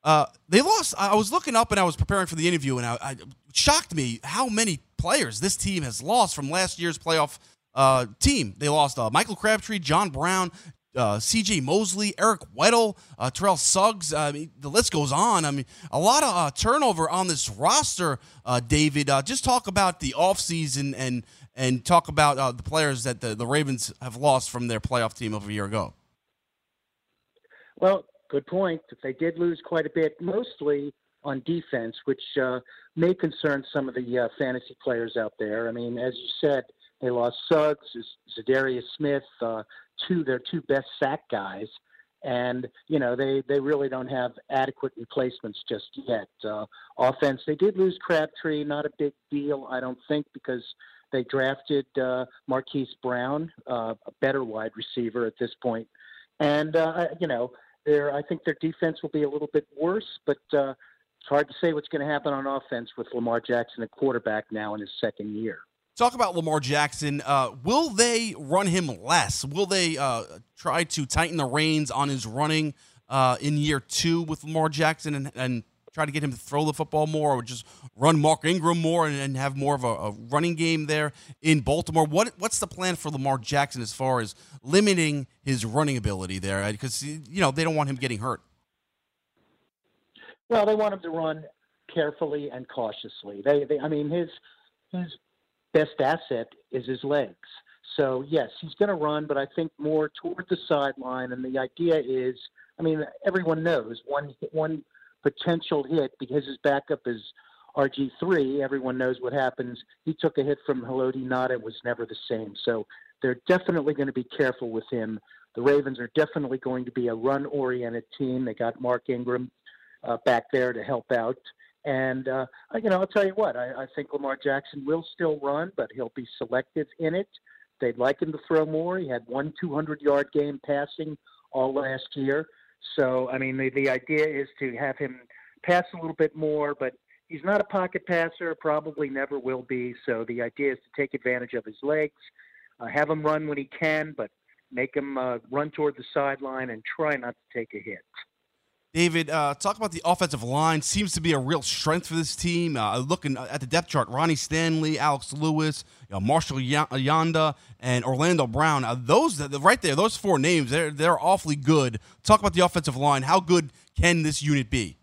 Uh, they lost. I was looking up and I was preparing for the interview, and I, I shocked me how many players this team has lost from last year's playoff uh, team. They lost uh, Michael Crabtree, John Brown, uh, C.J. Mosley, Eric Weddle, uh, Terrell Suggs. I mean, the list goes on. I mean, a lot of uh, turnover on this roster. Uh, David, uh, just talk about the offseason and and talk about uh, the players that the, the Ravens have lost from their playoff team over a year ago. Well, good point. They did lose quite a bit, mostly on defense, which may concern some of the uh, fantasy players out there. I mean, as you said, they lost Suggs, Za'Darius Smith, uh, two their two best sack guys, and you know they they really don't have adequate replacements just yet. Uh, offense, they did lose Crabtree, not a big deal, I don't think, because they drafted uh, Marquise Brown, uh, a better wide receiver at this point, and uh, you know their I think their defense will be a little bit worse, but uh, it's hard to say what's going to happen on offense with Lamar Jackson, a quarterback now in his second year. Talk about Lamar Jackson. Uh, will they run him less? Will they uh, try to tighten the reins on his running uh, in year two with Lamar Jackson and, and, try to get him to throw the football more, or just run Mark Ingram more and, and have more of a, a, running game there in Baltimore? What what's the plan for Lamar Jackson as far as limiting his running ability there? Because you know they don't want him getting hurt. Well, they want him to run carefully and cautiously. They, they I mean, his his best asset is his legs. So yes, he's going to run, but I think more toward the sideline. And the idea is, I mean, everyone knows one one potential hit because his backup is RG three. Everyone knows what happens. He took a hit from Haloti. It was never the same. So they're definitely going to be careful with him. The Ravens are definitely going to be a run oriented team. They got Mark Ingram uh, back there to help out. And uh, you know, I'll tell you what, I, I think Lamar Jackson will still run, but he'll be selective in it. They'd like him to throw more. He had one 200-yard game passing all last year. So, I mean, the, the idea is to have him pass a little bit more, but he's not a pocket passer, probably never will be. So the idea is to take advantage of his legs, uh, have him run when he can, but make him uh, run toward the sideline and try not to take a hit. David, uh, talk about the offensive line. Seems to be a real strength for this team. Uh, looking at the depth chart, Ronnie Stanley, Alex Lewis, you know, Marshall Yanda, and Orlando Brown. Uh, those right there, those four names, they're they're awfully good. Talk about the offensive line. How good can this unit be?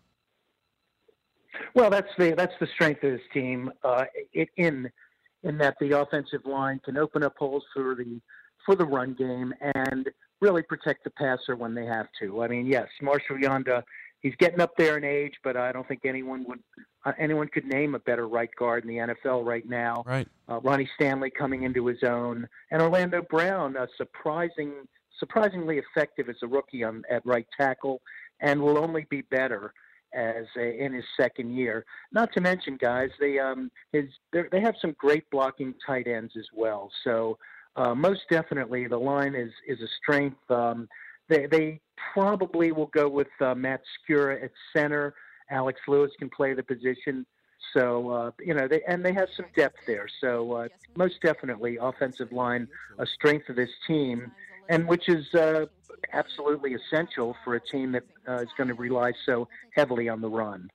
Well, that's the that's the strength of this team. Uh, it, in in that the offensive line can open up holes for the for the run game and really protect the passer when they have to. I mean, yes, Marshall Yanda, he's getting up there in age, but I don't think anyone would uh, anyone could name a better right guard in the NFL right now. Right. Uh, Ronnie Stanley coming into his own, and Orlando Brown, uh, surprising surprisingly effective as a rookie on at right tackle, and will only be better as a, in his second year. Not to mention, guys, they um his they have some great blocking tight ends as well. So uh, most definitely the line is is a strength. Um, they they probably will go with uh, Matt Skura at center. Alex Lewis can play the position. So uh, you know, they and they have some depth there. So uh, most definitely, offensive line a strength of this team, and which is uh, absolutely essential for a team that uh, is going to rely so heavily on the run.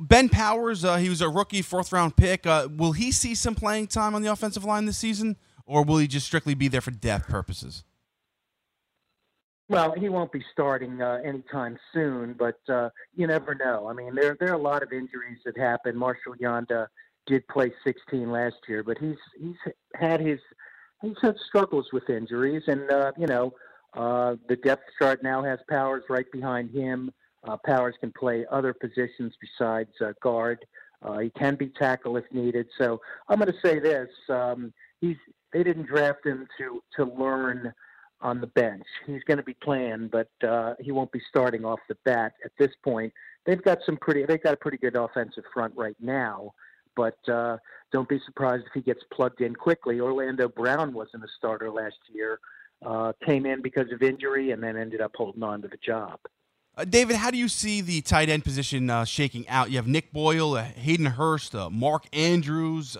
Ben Powers, uh, he was a rookie, fourth round pick. Will he see some playing time on the offensive line this season? Or will he just strictly be there for depth purposes? Well, he won't be starting uh, anytime soon, but uh, you never know. I mean, there there are a lot of injuries that happen. Marshall Yanda did play 16 last year, but he's he's had his he's had struggles with injuries, and uh, you know uh, the depth chart now has Powers right behind him. Uh, Powers can play other positions besides uh, guard. Uh, he can be tackle if needed. So I'm going to say this: um, he's they didn't draft him to to learn on the bench. He's going to be playing, but uh, he won't be starting off the bat at this point. They've got some pretty. They've got a pretty good offensive front right now, but uh, don't be surprised if he gets plugged in quickly. Orlando Brown wasn't a starter last year, uh, came in because of injury, and then ended up holding on to the job. Uh, David, how do you see the tight end position uh, shaking out? You have Nick Boyle, uh, Hayden Hurst, Mark Andrews,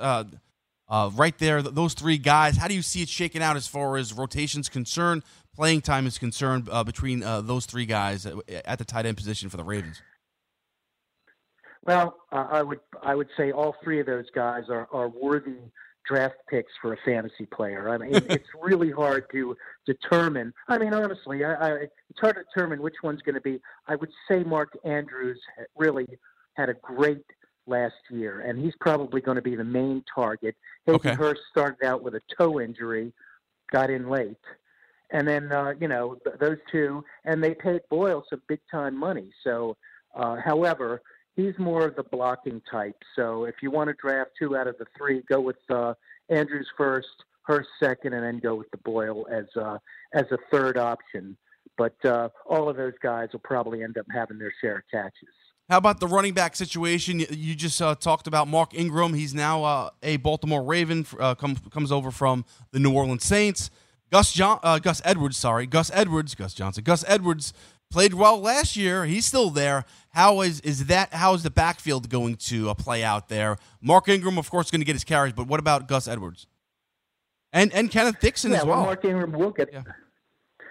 uh, uh, right there. Th- those three guys. How do you see it shaking out as far as rotations concerned, playing time is concerned between those three guys at, at, the tight end position for the Ravens? Well, I would I would say all three of those guys are, are worthy draft picks for a fantasy player. I mean, (laughs) it's really hard to determine. I mean, honestly, I, I, it's hard to determine which one's going to be. I would say Mark Andrews really had a great last year, and he's probably going to be the main target. Hayden okay. Hurst started out with a toe injury, got in late. And then, uh, you know, th- those two, and they paid Boyle some big time money. So, uh, however, he's more of the blocking type. So if you want to draft two out of the three, go with uh, Andrews first, Hurst second, and then go with the Boyle as uh, as a third option. But uh, all of those guys will probably end up having their share of catches. How about the running back situation? You just uh, talked about Mark Ingram. He's now uh, a Baltimore Raven. Uh, comes comes over from the New Orleans Saints. Gus John, uh, Gus Edwards, sorry, Gus Edwards, Gus Johnson, Gus Edwards played well last year. He's still there. How is is that? How is the backfield going to uh, play out there? Mark Ingram, of course, is going to get his carries, but what about Gus Edwards and and Kenneth Dixon yeah, as well? Mark Ingram will get yeah.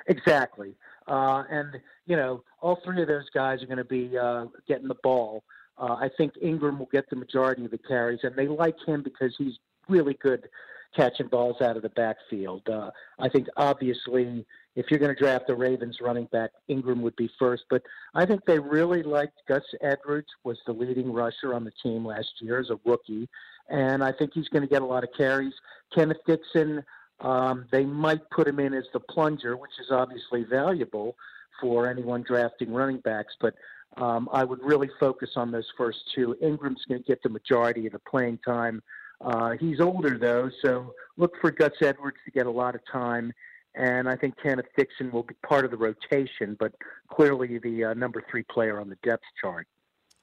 exactly, uh, and you know all three of those guys are going to be uh, getting the ball. Uh, I think Ingram will get the majority of the carries, and they like him because he's really good catching balls out of the backfield. Uh, I think obviously if you're going to draft the Ravens running back, Ingram would be first. But I think they really liked Gus Edwards was the leading rusher on the team last year as a rookie, and I think he's going to get a lot of carries. Kenneth Dixon, um, they might put him in as the plunger, which is obviously valuable for anyone drafting running backs, but. Um, I would really focus on those first two. Ingram's going to get the majority of the playing time. Uh, he's older though, so look for Gus Edwards to get a lot of time and I think Kenneth Dixon will be part of the rotation, but clearly the uh, number three player on the depth chart.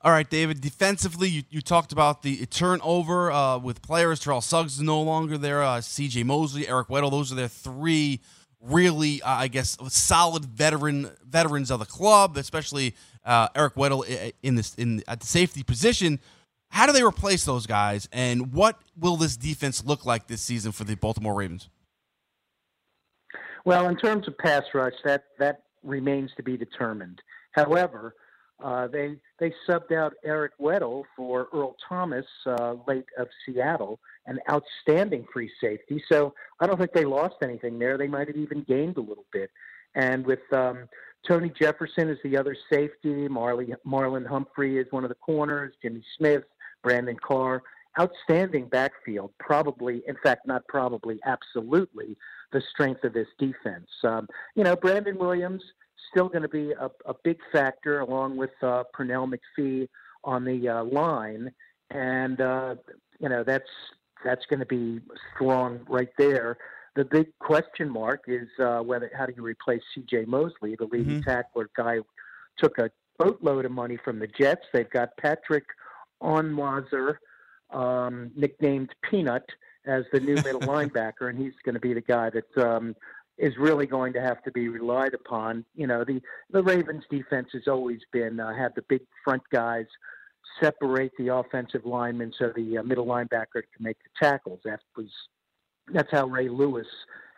All right, David. Defensively, you, you talked about the turnover uh, with players. Terrell Suggs is no longer there. Uh, C.J. Mosley, Eric Weddle. Those are their three really, uh, I guess, solid veteran veterans of the club. Especially uh, Eric Weddle in this in at the safety position. How do they replace those guys, and what will this defense look like this season for the Baltimore Ravens? Well, in terms of pass rush, that that remains to be determined. However, uh, they they subbed out Eric Weddle for Earl Thomas, uh, late of Seattle, an outstanding free safety. So I don't think they lost anything there. They might have even gained a little bit. And with um, Tony Jefferson as the other safety, Marley, Marlon Humphrey is one of the corners, Jimmy Smith, Brandon Carr, outstanding backfield. Probably, in fact, not probably, absolutely the strength of this defense. Um, you know, Brandon Williams still going to be a, a, big factor along with uh, Pernell McPhee on the uh, line, and uh, you know that's that's going to be strong right there. The big question mark is uh, whether how do you replace C.J. Mosley, the leading mm-hmm. tackler guy, took a boatload of money from the Jets. They've got Patrick Onwuasor, um, nicknamed Peanut, as the new middle (laughs) linebacker, and he's going to be the guy that um, is really going to have to be relied upon. You know, the the Ravens' defense has always been uh, have the big front guys separate the offensive linemen so the uh, middle linebacker can make the tackles. That was that's how Ray Lewis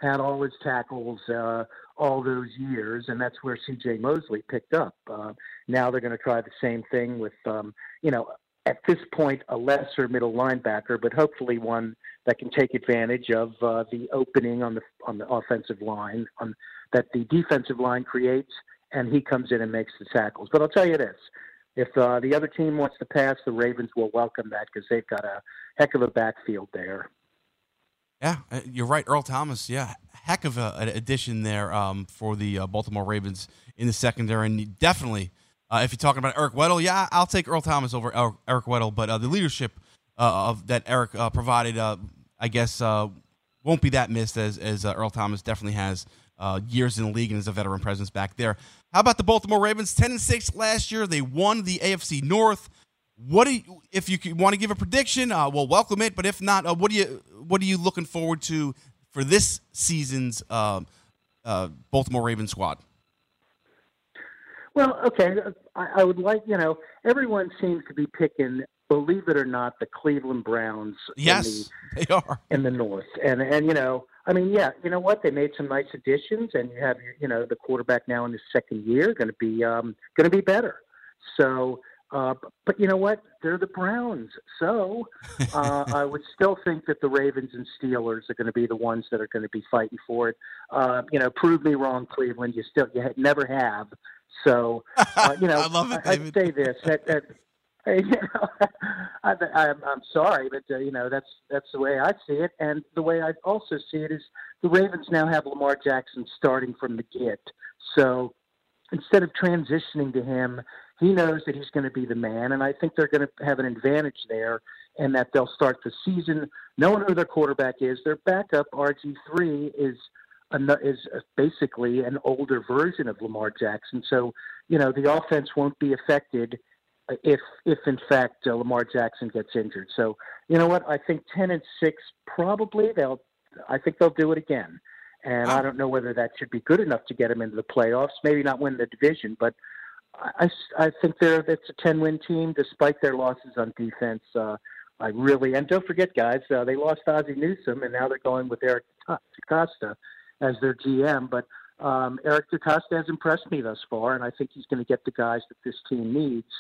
had all his tackles uh, all those years, and that's where C.J. Mosley picked up. Uh, now they're going to try the same thing with, um, you know, at this point, a lesser middle linebacker, but hopefully one that can take advantage of uh, the opening on the on the offensive line on, that the defensive line creates, and he comes in and makes the tackles. But I'll tell you this: if uh, the other team wants to pass, the Ravens will welcome that because they've got a heck of a backfield there. Yeah, uh, you're right, Earl Thomas. Yeah, heck of a, an addition there um, for the uh, Baltimore Ravens in the secondary, and definitely. Uh, if you're talking about Eric Weddle, yeah, I'll take Earl Thomas over Eric Weddle, but uh, the leadership uh, of that Eric uh, provided I guess uh, won't be that missed as as uh, Earl Thomas definitely has uh, years in the league and is a veteran presence back there. How about the Baltimore Ravens? Ten and six last year. They won the AFC North. What do you, if you want to give a prediction? Uh, we'll welcome it. But if not, uh, what do you what are you looking forward to for this season's uh, uh, Baltimore Ravens squad? Well, okay, I, I would like you know everyone seems to be picking, believe it or not, the Cleveland Browns. Yes, in the, they are in the North, and and you know, I mean, yeah, you know what? They made some nice additions, and you have you know the quarterback now in his second year going to be um, going to be better. So uh, but you know what? They're the Browns, so uh, (laughs) I would still think that the Ravens and Steelers are going to be the ones that are going to be fighting for it. Uh, you know, prove me wrong, Cleveland. You still you never have. So uh, you know, (laughs) I love it, I, would say this. (laughs) you know, (laughs) I, I'm, I'm sorry, but uh, you know that's that's the way I see it, and the way I also see it is the Ravens now have Lamar Jackson starting from the get. So instead of transitioning to him he knows that he's going to be the man, and I think they're going to have an advantage there, and that they'll start the season knowing who their quarterback is. Their backup RG three is is basically an older version of Lamar Jackson, so you know the offense won't be affected if if in fact uh, Lamar Jackson gets injured. So you know what? I think ten and six probably they'll. I think they'll do it again. And I don't know whether that should be good enough to get them into the playoffs. Maybe not win the division, but I, I think they're it's a ten win team despite their losses on defense. Uh, I really and don't forget, guys, uh, they lost Ozzie Newsome and now they're going with Eric DeCosta as their GM. But um, Eric DeCosta has impressed me thus far, and I think he's going to get the guys that this team needs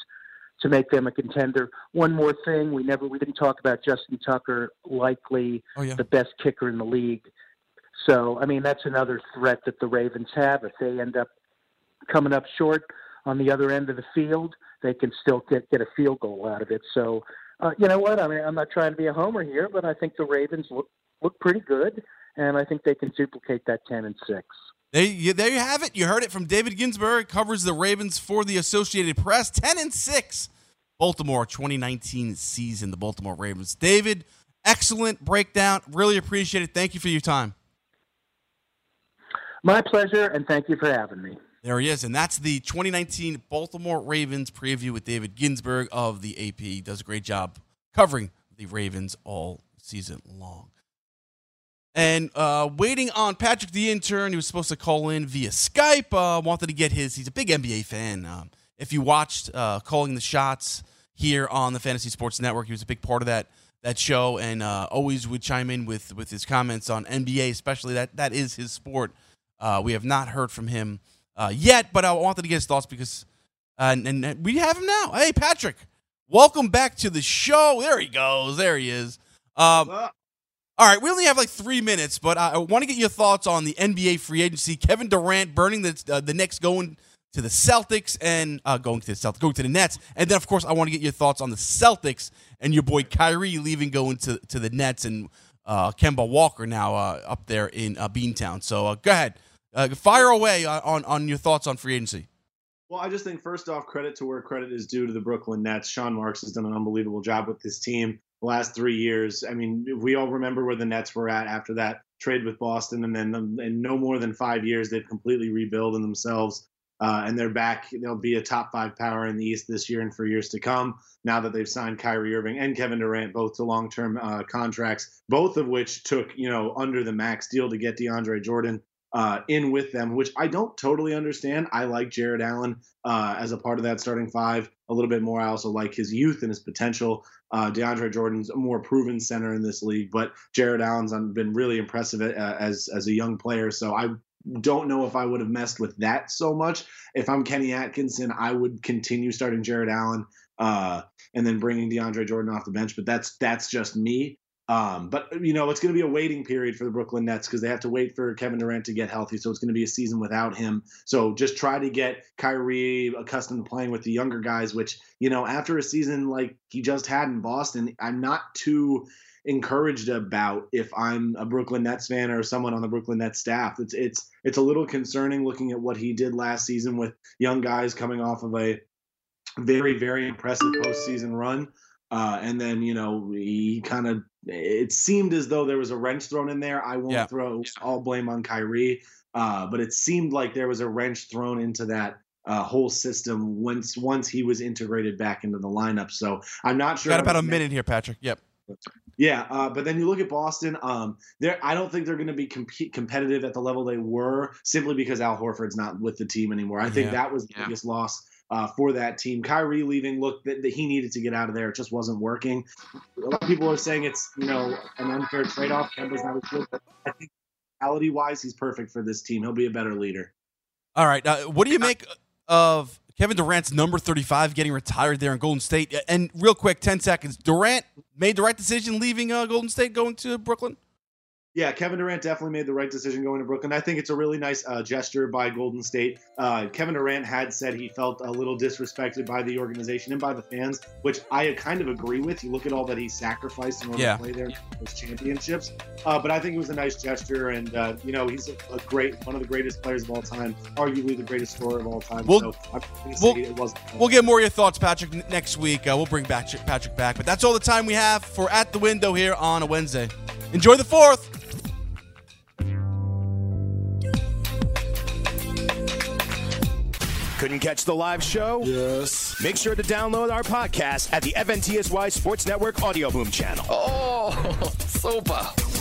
to make them a contender. One more thing, we never we didn't talk about Justin Tucker, likely oh, yeah. the best kicker in the league. So I mean that's another threat that the Ravens have if they end up coming up short on the other end of the field, they can still get get a field goal out of it. So, uh, you know what? I mean, I'm not trying to be a homer here, but I think the Ravens look look pretty good, and I think they can duplicate that ten and six. There you, there you have it. You heard it from David Ginsburg. Covers the Ravens for the Associated Press. Ten and six, Baltimore 2019 season. The Baltimore Ravens. David, excellent breakdown. Really appreciate it. Thank you for your time. My pleasure, and thank you for having me. There he is, and that's the 2019 Baltimore Ravens preview with David Ginsburg of the AP. He does a great job covering the Ravens all season long. And uh, waiting on Patrick the intern, he was supposed to call in via Skype. Uh, wanted to get his. He's a big NBA fan. Um, if you watched uh, calling the shots here on the Fantasy Sports Network, he was a big part of that that show, and uh, always would chime in with with his comments on NBA, especially that that is his sport. Uh, we have not heard from him uh, yet, but I wanted to get his thoughts because, and, and, we have him now. Hey, Patrick, welcome back to the show. There he goes. There he is. All right, we only have like three minutes, but I, want to get your thoughts on the NBA free agency. Kevin Durant burning the uh, the Knicks going to the Celtics and uh, going to the Celtics, going to the Nets, and then of course I want to get your thoughts on the Celtics and your boy Kyrie leaving, going to to the Nets, and uh, Kemba Walker now uh, up there in uh, Beantown. So uh, go ahead. Uh, fire away on, on your thoughts on free agency. Well, I just think first off, credit to where credit is due to the Brooklyn Nets. Sean Marks has done an unbelievable job with this team the last three years. I mean, we all remember where the Nets were at after that trade with Boston, and then in no more than five years, they've completely rebuilt in themselves. Uh, and they're back. They'll be a top five power in the East this year and for years to come. Now that they've signed Kyrie Irving and Kevin Durant both to long-term uh, contracts, both of which took you know under the max deal to get DeAndre Jordan uh, in with them, which I don't totally understand. I like Jarrett Allen uh, as a part of that starting five a little bit more. I also like his youth and his potential. Uh, DeAndre Jordan's a more proven center in this league, but Jarrett Allen's been really impressive uh, as as a young player. So I don't know if I would have messed with that so much. If I'm Kenny Atkinson, I would continue starting Jarrett Allen uh, and then bringing DeAndre Jordan off the bench. But that's that's just me. Um, but you know, it's going to be a waiting period for the Brooklyn Nets because they have to wait for Kevin Durant to get healthy. So it's going to be a season without him. So just try to get Kyrie accustomed to playing with the younger guys. Which you know, after a season like he just had in Boston, I'm not too encouraged about if I'm a Brooklyn Nets fan or someone on the Brooklyn Nets staff. It's it's it's a little concerning looking at what he did last season with young guys coming off of a very very impressive postseason run. Uh, and then you know he kind of it seemed as though there was a wrench thrown in there. I won't yeah. throw all blame on Kyrie, uh, but it seemed like there was a wrench thrown into that uh, whole system once once he was integrated back into the lineup. So I'm not sure. Got about a minute here, Patrick. Yep. yeah, uh, but then you look at Boston. Um, there, I don't think they're going to be comp- competitive at the level they were simply because Al Horford's not with the team anymore. I think Yeah. that was the biggest loss uh, for that team. Kyrie leaving, look, that, that he needed to get out of there. It just wasn't working. A lot of people are saying it's you know an unfair trade-off. Kemba's not I think quality-wise, he's perfect for this team. He'll be a better leader. All right. Uh, what do you make of Kevin Durant's number 35 getting retired there in Golden State? And real quick, 10 seconds. Durant made the right decision leaving uh, Golden State, going to Brooklyn? Yeah, Kevin Durant definitely made the right decision going to Brooklyn. I think it's a really nice uh, gesture by Golden State. Uh, Kevin Durant had said he felt a little disrespected by the organization and by the fans, which I kind of agree with. You look at all that he sacrificed in order Yeah. to play there, those championships. Uh, but I think it was a nice gesture, and uh, you know he's a, a great, one of the greatest players of all time, arguably the greatest scorer of all time. We'll- so I'm going to we'll- say it wasn't. We'll get more of your thoughts, Patrick, n- next week. Uh, we'll bring back Patrick back. But that's all the time we have for At the Window here on a Wednesday. Enjoy the fourth. Couldn't catch the live show? Yes. Make sure to download our podcast at the FNTSY Sports Network Audio Boom channel. Oh, (laughs) super.